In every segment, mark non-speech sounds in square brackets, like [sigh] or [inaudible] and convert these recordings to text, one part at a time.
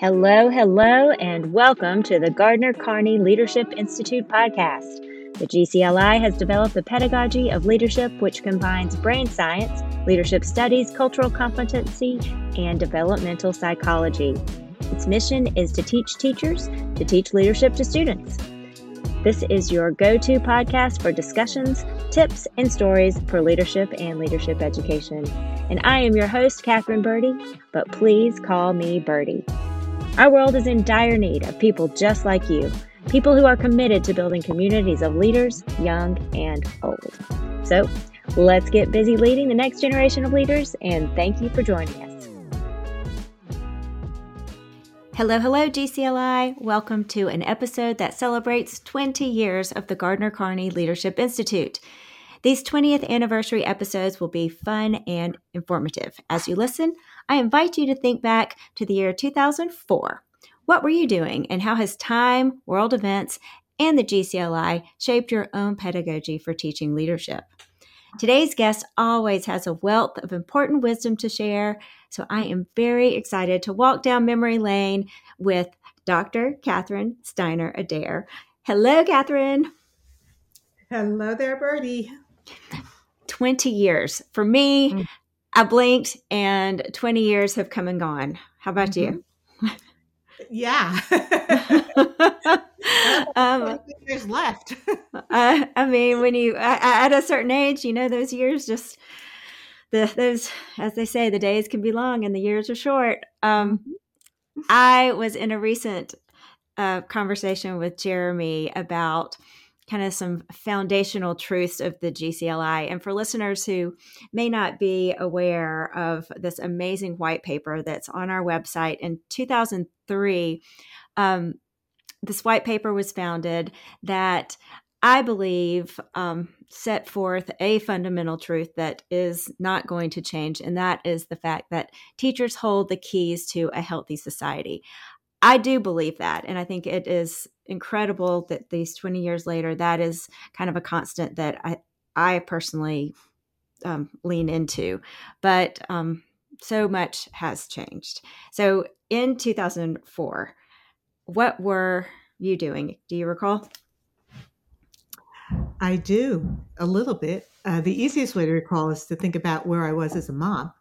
Hello, hello, and welcome to the Gardner Carney Leadership Institute podcast. The GCLI has developed a pedagogy of leadership which combines brain science, leadership studies, cultural competency, and developmental psychology. Its mission is to teach teachers to teach leadership to students. This is your go to podcast for discussions, tips, and stories for leadership and leadership education. And I am your host, Catherine Birdie, but please call me Birdie. Our world is in dire need of people just like you, people who are committed to building communities of leaders, young and old. So let's get busy leading the next generation of leaders, and thank you for joining us. Hello, hello, GCLI. Welcome to an episode that celebrates 20 years of the Gardner Carney Leadership Institute. These 20th anniversary episodes will be fun and informative. As you listen, I invite you to think back to the year 2004. What were you doing, and how has time, world events, and the GCLI shaped your own pedagogy for teaching leadership? Today's guest always has a wealth of important wisdom to share, so I am very excited to walk down memory lane with Dr. Catherine Steiner Adair. Hello, Catherine. Hello there, Birdie. 20 years. For me, mm. I blinked and 20 years have come and gone. How about mm-hmm. you? [laughs] Yeah. [laughs] [laughs] um, there's left. uh, I mean, when you at a certain age, you know, those years just the those as they say the days can be long and the years are short um, mm-hmm. i was in a recent uh, conversation with jeremy about kind of some foundational truths of the GCLI. And for listeners who may not be aware of this amazing white paper that's on our website in 2003, um, this white paper was founded that I believe um, set forth a fundamental truth that is not going to change, and that is the fact that teachers hold the keys to a healthy society. I do believe that, and I think it is incredible that these 20 years later, that is kind of a constant that I, I personally um, lean into. But um, so much has changed. So in 2004, what were you doing? Do you recall? I do a little bit. Uh, the easiest way to recall is to think about where I was as a mom.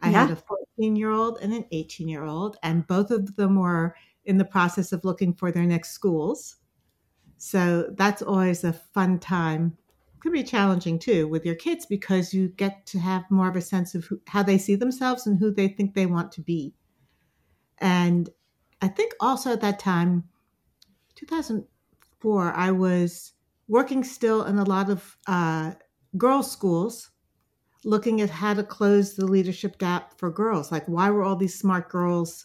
I yeah. had a 14 year old and an 18 year old, and both of them were in the process of looking for their next schools. So that's always a fun time. Could be challenging too with your kids because you get to have more of a sense of who, how they see themselves and who they think they want to be. And I think also at that time, 2004, I was working still in a lot of uh, girls' schools, looking at how to close the leadership gap for girls. Like, why were all these smart girls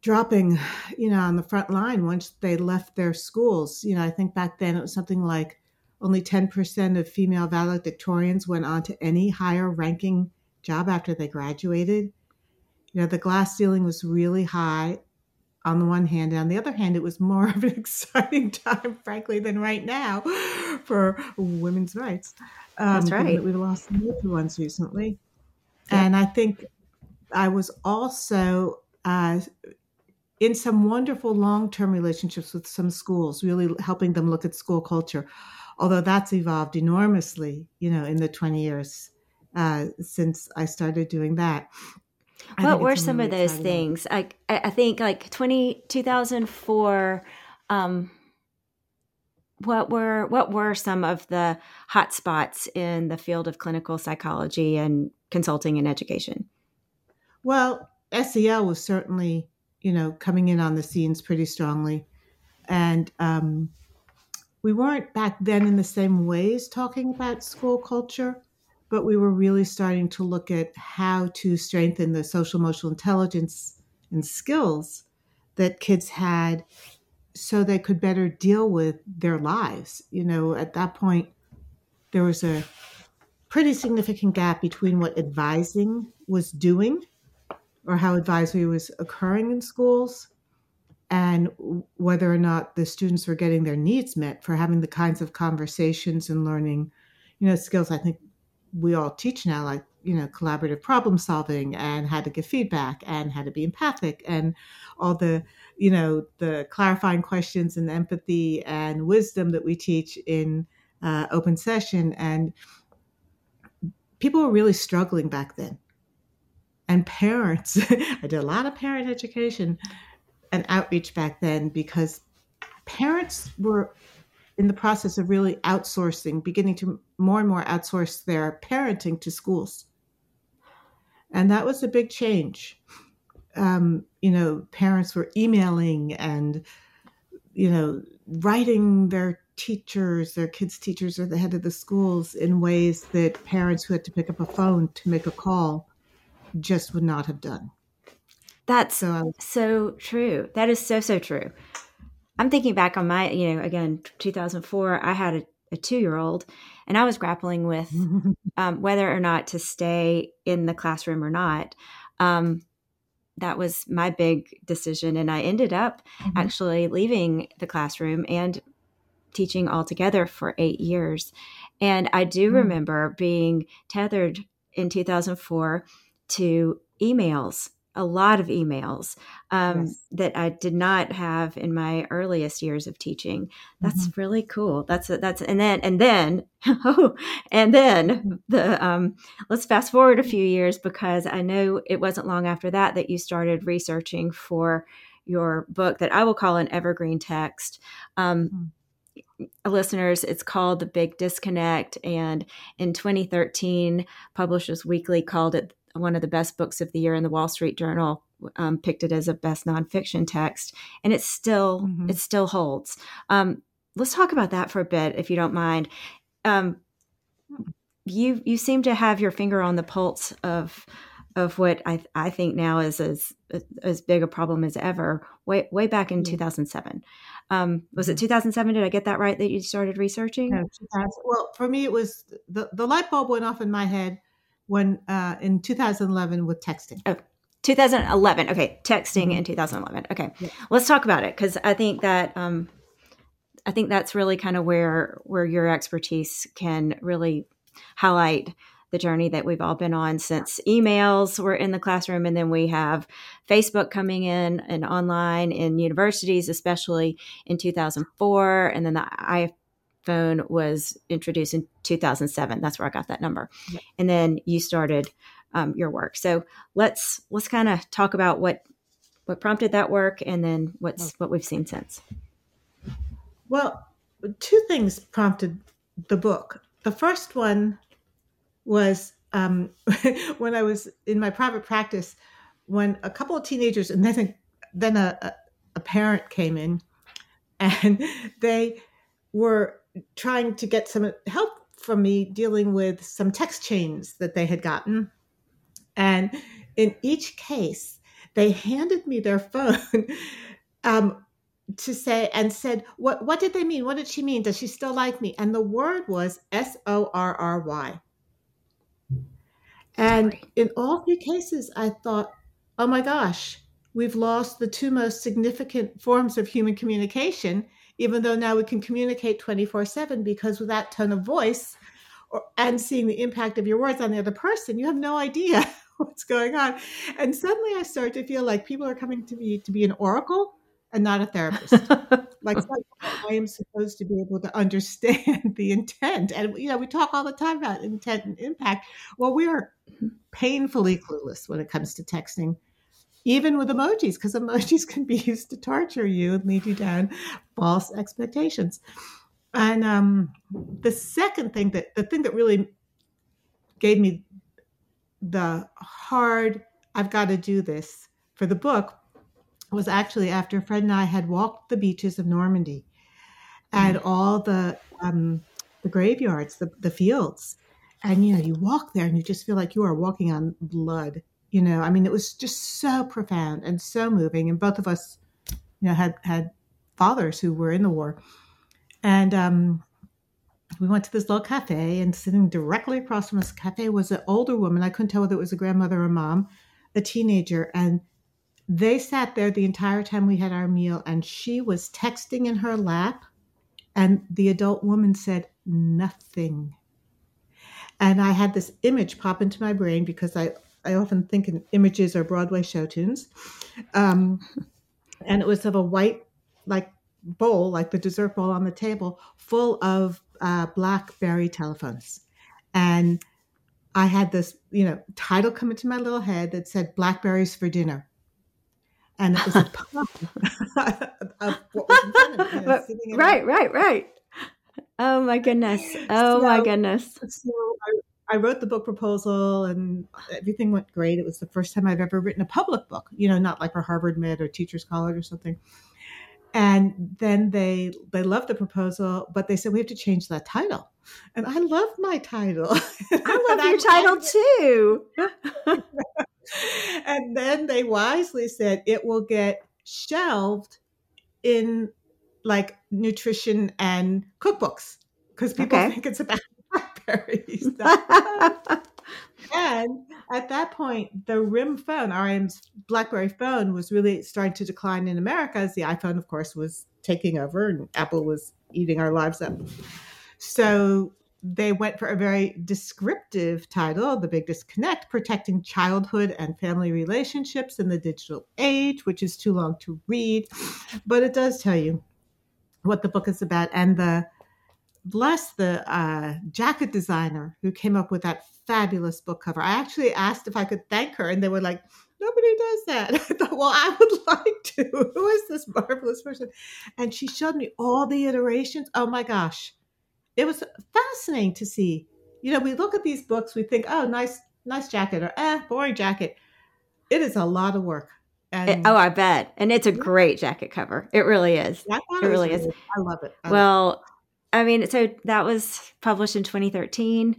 dropping, you know, on the front line once they left their schools? You know, I think back then it was something like only 10% of female valedictorians went on to any higher ranking job after they graduated. You know, the glass ceiling was really high on the one hand. And on the other hand, it was more of an [laughs] exciting time, frankly, than right now for women's rights. Um, That's right. We lost major ones recently. Yeah. And I think I was also uh, in some wonderful long term relationships with some schools, really helping them look at school culture. Although that's evolved enormously, you know, in the 20 years uh, since I started doing that what were some really of those things? I I think like 20, 2004 um what were what were some of the hot spots in the field of clinical psychology and consulting and education? Well, SEL was certainly, you know, coming in on the scenes pretty strongly. And um, we weren't back then in the same ways talking about school culture but we were really starting to look at how to strengthen the social emotional intelligence and skills that kids had so they could better deal with their lives. You know, at that point, there was a pretty significant gap between what advising was doing or how advisory was occurring in schools and whether or not the students were getting their needs met for having the kinds of conversations and learning you know skills i think we all teach now, like you know collaborative problem solving and how to give feedback and how to be empathic and all the you know the clarifying questions and empathy and wisdom that we teach in uh, open session. And people were really struggling back then and parents [laughs] i did a lot of parent education and outreach back then because parents were in the process of really outsourcing beginning to more and more outsource their parenting to schools. And that was a big change. Um, you know parents were emailing and you know writing their teachers, their kids' teachers, or the head of the schools in ways that parents who had to pick up a phone to make a call just would not have done. That's so, so true. That is so, so true. I'm thinking back on my, you know, again, 2004, I had a, a two year old and I was grappling with [laughs] um, whether or not to stay in the classroom or not. Um, that was my big decision. And I ended up mm-hmm. actually leaving the classroom and teaching altogether for eight years. And I do mm. remember being tethered in 2004 to emails, a lot of emails um, yes. that I did not have in my earliest years of teaching. That's mm-hmm. really cool. That's that's and then and then [laughs] oh and then mm-hmm. the um, let's fast forward a few years because I know it wasn't long after that that you started researching for your book that I will call an evergreen text. Um, mm-hmm listeners, it's called The Big Disconnect. And in 2013, Publishers Weekly called it one of the best books of the year, in the Wall Street Journal um, picked it as a best nonfiction text. And it still mm-hmm. it still holds. Um, let's talk about that for a bit, if you don't mind. Um, you you seem to have your finger on the pulse of of what I I think now is as as big a problem as ever. Way way back in 2007. Um, was it mm-hmm. 2007? Did I get that right? That you started researching? No, well, for me, it was the the light bulb went off in my head when uh, in 2011 with texting. Oh, 2011. Okay, texting mm-hmm. in 2011. Okay, yeah. let's talk about it because I think that um, I think that's really kind of where where your expertise can really highlight the journey that we've all been on since emails were in the classroom. And then we have Facebook coming in and online in universities, especially in 2004. And then the iPhone was introduced in 2007. That's where I got that number. Yeah. And then you started um, your work. So let's let's kind of talk about what what prompted that work and then what's what we've seen since. Well, two things prompted the book. The first one was um, [laughs] when I was in my private practice, when a couple of teenagers and then a, then a, a parent came in, and [laughs] they were trying to get some help from me dealing with some text chains that they had gotten, and in each case, they handed me their [laughs] phone. Um, to say and said what what did they mean? What did she mean? Does she still like me? And the word was s-o-r-r-y and in all three cases, I thought, oh my gosh, we've lost the two most significant forms of human communication, even though now we can communicate 24 7 because with that tone of voice or, and seeing the impact of your words on the other person, you have no idea [laughs] what's going on. And suddenly I start to feel like people are coming to me to be an oracle and not a therapist. [laughs] like I am supposed to be able to understand [laughs] the intent. And you know, we talk all the time about intent and impact. Well, we are painfully clueless when it comes to texting, even with emojis, because emojis [laughs] can be used to torture you and lead you down false expectations. And um, the second thing that the thing that really gave me the hard, I've got to do this for the book was actually after Fred and I had walked the beaches of Normandy and mm. all the um, the graveyards, the, the fields. And you know, you walk there and you just feel like you are walking on blood. You know, I mean, it was just so profound and so moving. And both of us, you know, had had fathers who were in the war. And um, we went to this little cafe, and sitting directly across from this cafe was an older woman. I couldn't tell whether it was a grandmother or mom, a teenager, and they sat there the entire time we had our meal, and she was texting in her lap, and the adult woman said nothing. And I had this image pop into my brain because I, I often think in images or Broadway show tunes. Um, and it was of a white, like bowl, like the dessert bowl on the table, full of uh, BlackBerry telephones. And I had this, you know, title come into my little head that said Blackberries for Dinner. And it was a [laughs] poem [laughs] of what was in front of me. You know, right, right, right. Oh my goodness. Oh so, my goodness. So I, I, wrote the book proposal and everything went great. It was the first time I've ever written a public book, you know, not like for Harvard Med or Teachers College or something. And then they they loved the proposal, but they said we have to change that title. And I love my title. [laughs] I love your title too. [laughs] and then they wisely said it will get shelved in like nutrition and cookbooks because people okay. [laughs] think it's about [laughs] and at that point, the RIM phone, RIM's BlackBerry phone, was really starting to decline in America as the iPhone, of course, was taking over and Apple was eating our lives up. So they went for a very descriptive title, The Big Disconnect Protecting Childhood and Family Relationships in the Digital Age, which is too long to read, but it does tell you what the book is about. And the bless the uh, jacket designer who came up with that fabulous book cover. I actually asked if I could thank her, and they were like, nobody does that. [laughs] I thought, well, I would [laughs] like to. Who is this marvelous person? And she showed me all the iterations. Oh my gosh it was fascinating to see. You know, we look at these books, we think, oh, nice, nice jacket, or eh, boring jacket. It is a lot of work. And it, oh, I bet. And it's a great jacket cover. It really is. It really is. I love it. I well, love it. I mean, so that was published in 2013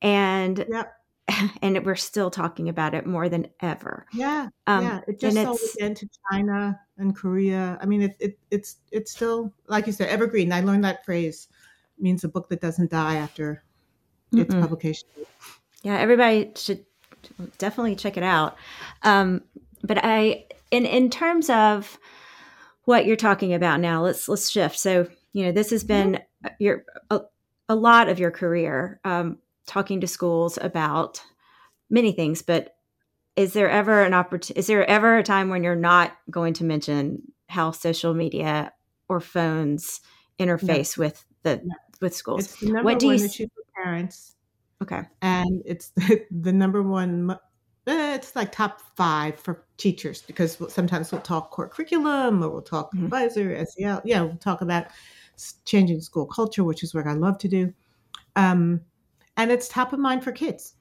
and yep. [laughs] and we're still talking about it more than ever. Yeah. Um, yeah. It just sold again to China and Korea. I mean, it, it, it's, it's still, like you said, evergreen. I learned that phrase means a book that doesn't die after its Mm-mm. publication. Yeah, everybody should definitely check it out. Um, but I, in in terms of what you're talking about now, let's let's shift. So you know, this has been your a, a lot of your career um, talking to schools about many things, but is there ever an opportunity? Is there ever a time when you're not going to mention how social media or phones interface no. with the no with schools. It's the what do one you issue for parents. Okay, and it's [laughs] the, the number one. Eh, it's like top five for teachers because sometimes we'll talk core curriculum or we'll talk mm-hmm. advisor, SEL. Yeah, we'll talk about changing school culture, which is what I love to do. Um, and it's top of mind for kids.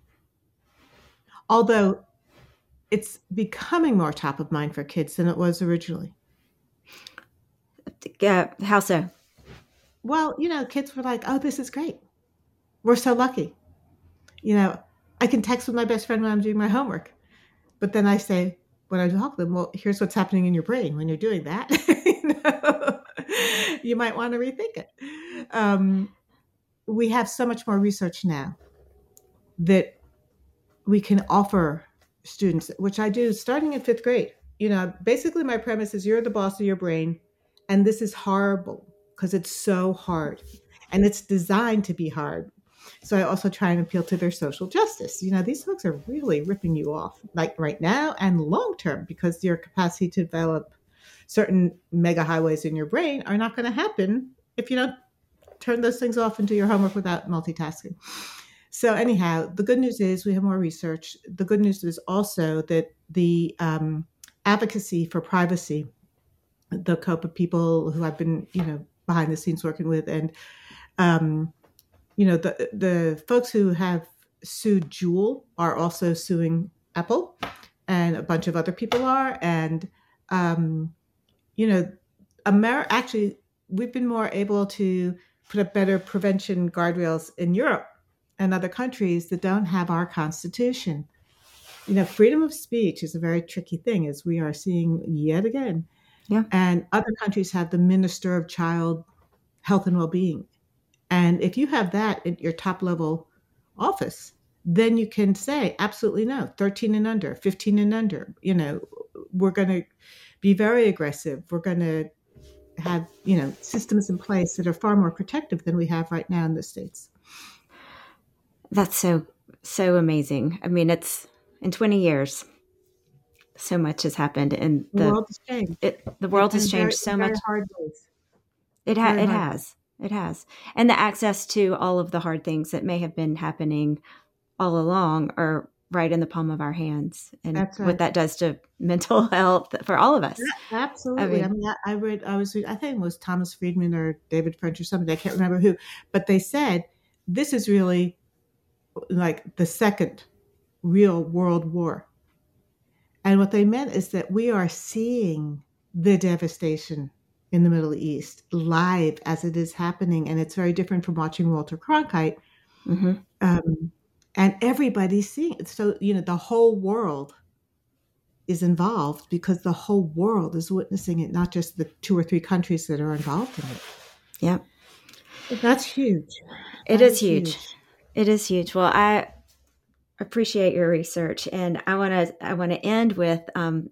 Although it's becoming more top of mind for kids than it was originally. Uh, how so? Well, you know, kids were like, oh, this is great. We're so lucky. You know, I can text with my best friend when I'm doing my homework. But then I say, when I talk to them, well, here's what's happening in your brain when you're doing that. [laughs] you, know, [laughs] you might want to rethink it. Um, we have so much more research now that we can offer students, which I do starting in fifth grade. You know, basically, my premise is you're the boss of your brain, and this is horrible because it's so hard and it's designed to be hard. So I also try and appeal to their social justice. You know, these folks are really ripping you off, like right now and long term, because your capacity to develop certain mega highways in your brain are not going to happen if you don't turn those things off and do your homework without multitasking. So, anyhow, the good news is we have more research. The good news is also that the um, advocacy for privacy, the COPA people who I've been, you know, behind the scenes working with, and um, you know the the folks who have sued Juul are also suing Apple, and a bunch of other people are, and um, you know, America actually we've been more able to put up better prevention guardrails in Europe and other countries that don't have our constitution. You know, freedom of speech is a very tricky thing, as we are seeing yet again. Yeah. And other countries have the Minister of Child Health and Well-being. And if you have that at your top level office, then you can say absolutely no 13 and under 15 and under you know we're going to be very aggressive we're going to have you know systems in place that are far more protective than we have right now in the states That's so so amazing. I mean, it's in 20 years so much has happened and the, the world has changed. It, the world has changed very, so much. Hard. It ha- it has. It has. And the access to all of the hard things that may have been happening all along are right in the palm of our hands. And right. what that does to [laughs] mental health for all of us. Yeah, absolutely. I mean, I, mean, I read, I was, I think it was Thomas Friedman or David French or something. I can't remember who, but they said this is really like the second real world war. And what they meant is that we are seeing the devastation in the Middle East live as it is happening. And it's very different from watching Walter Cronkite. Mm-hmm. Um, and everybody's seeing it. So, you know, the whole world is involved because the whole world is witnessing it, not just the two or three countries that are involved in it. Yeah. That's huge. It is, is huge. huge. It is huge. Well, I appreciate your research, and I want to I want to end with um,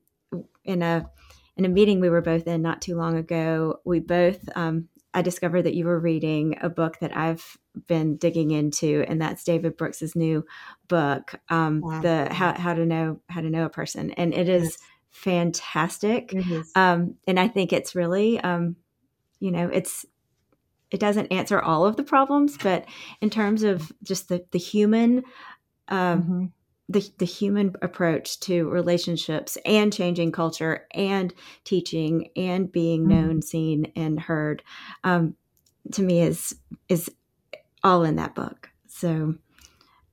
in a in a meeting we were both in not too long ago. We both um, I discovered that you were reading a book that I've been digging into, and that's David Brooks's new book, um, wow. the how, how to know how to know a person, and it is yes. fantastic. It is. Um, and I think it's really, um, you know, it's it doesn't answer all of the problems, but in terms of just the the human. Um, mm-hmm the, the human approach to relationships and changing culture and teaching and being mm-hmm. known, seen, and heard, um, to me is is all in that book. So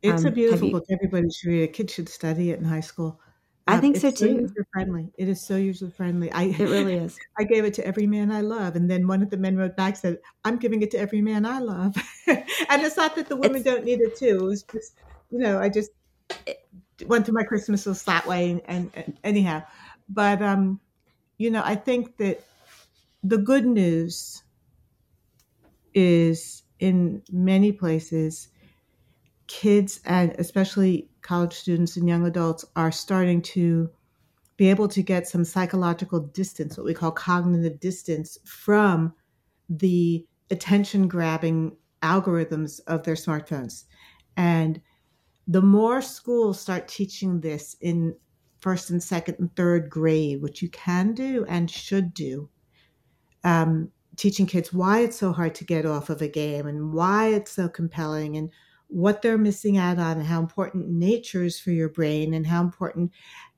it's um, a beautiful you, book. Everybody should read it. Kids should study it in high school. Um, I think so too. So user friendly. It is so user friendly. I it really is. [laughs] I gave it to every man I love, and then one of the men wrote back said, "I'm giving it to every man I love." [laughs] and it's not that the women it's, don't need it too. It was just, you know, I just went through my Christmas list that way. And, and anyhow, but um, you know, I think that the good news is in many places, kids and especially college students and young adults are starting to be able to get some psychological distance, what we call cognitive distance, from the attention grabbing algorithms of their smartphones. And the more schools start teaching this in first and second and third grade, which you can do and should do, um, teaching kids why it's so hard to get off of a game and why it's so compelling and what they're missing out on and how important nature is for your brain and how important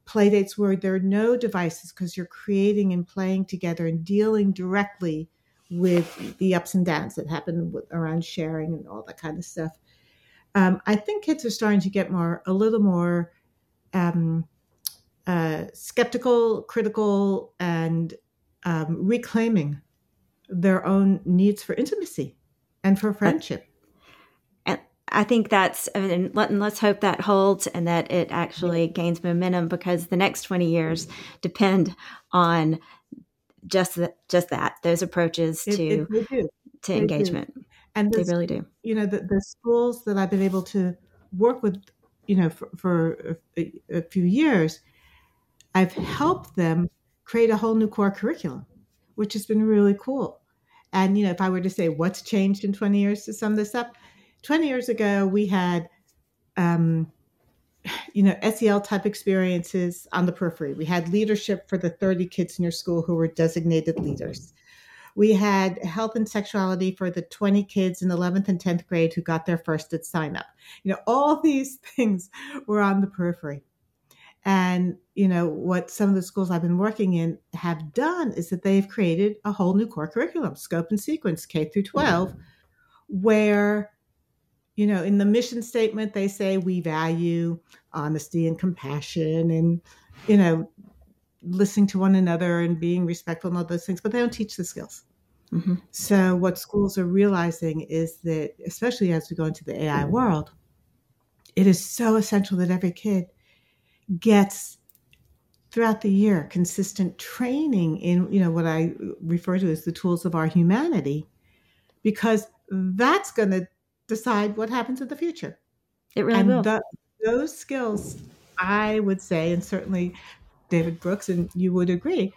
play dates where there are no devices because you're creating and playing together and dealing directly with the ups and downs that happen with, around sharing and all that kind of stuff um, I think kids are starting to get more, a little more um, uh, skeptical, critical, and um, reclaiming their own needs for intimacy and for friendship. And I think that's, and let, us hope that holds and that it actually gains momentum because the next 20 years depend on just that, just that, those approaches to, it, it, to engagement. Do. And they really do. You know, the, the schools that I've been able to work with, you know, for, for a, a few years, I've helped them create a whole new core curriculum, which has been really cool. And, you know, if I were to say what's changed in 20 years to sum this up, 20 years ago, we had, um, you know, SEL type experiences on the periphery. We had leadership for the 30 kids in your school who were designated leaders. We had health and sexuality for the 20 kids in 11th and 10th grade who got their first at sign up. You know, all [laughs] these things were on the periphery. And, you know, what some of the schools I've been working in have done is that they've created a whole new core curriculum, scope and sequence, K through 12, where, you know, in the mission statement, they say we value honesty and compassion and, you know, listening to one another and being respectful and all those things, but they don't teach the skills. Mm-hmm. So, what schools are realizing is that, especially as we go into the AI world, it is so essential that every kid gets throughout the year consistent training in you know what I refer to as the tools of our humanity, because that's going to decide what happens in the future. It really and will. The, those skills, I would say, and certainly David Brooks and you would agree,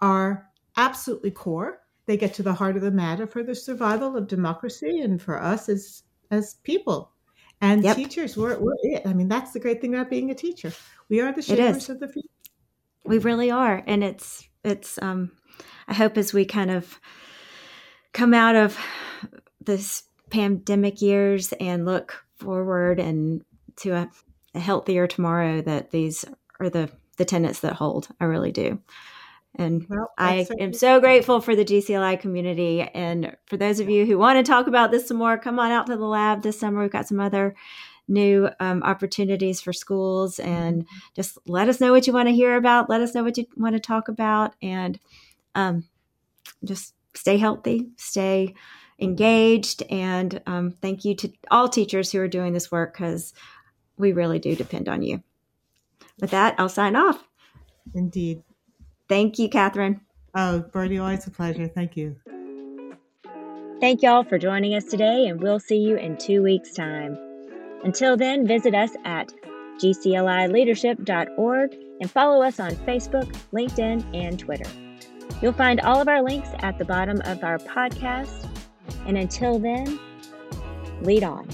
are absolutely core they get to the heart of the matter for the survival of democracy and for us as as people And Yep. teachers, we're, we're it. I mean, that's the great thing about being a teacher. We are the shapers of the future. We really are, and it's it's. Um, I hope as we kind of come out of this pandemic years and look forward and to a, a healthier tomorrow, that these are the the tenets that hold. I really do, and Well, I am so grateful for the GCLI community. And for those of you who want to talk about this some more, come on out to the lab this summer. We've got some other new um, opportunities for schools and just let us know what you want to hear about. Let us know what you want to talk about. And um, just stay healthy, stay engaged. And um, thank you to all teachers who are doing this work because we really do depend on you. With that, I'll sign off. Indeed. Thank you, Catherine. Oh, Birdie, always a pleasure. Thank you. Thank y'all for joining us today, and we'll see you in two weeks' time. Until then, visit us at gclileadership.org and follow us on Facebook, LinkedIn, and Twitter. You'll find all of our links at the bottom of our podcast. And until then, lead on.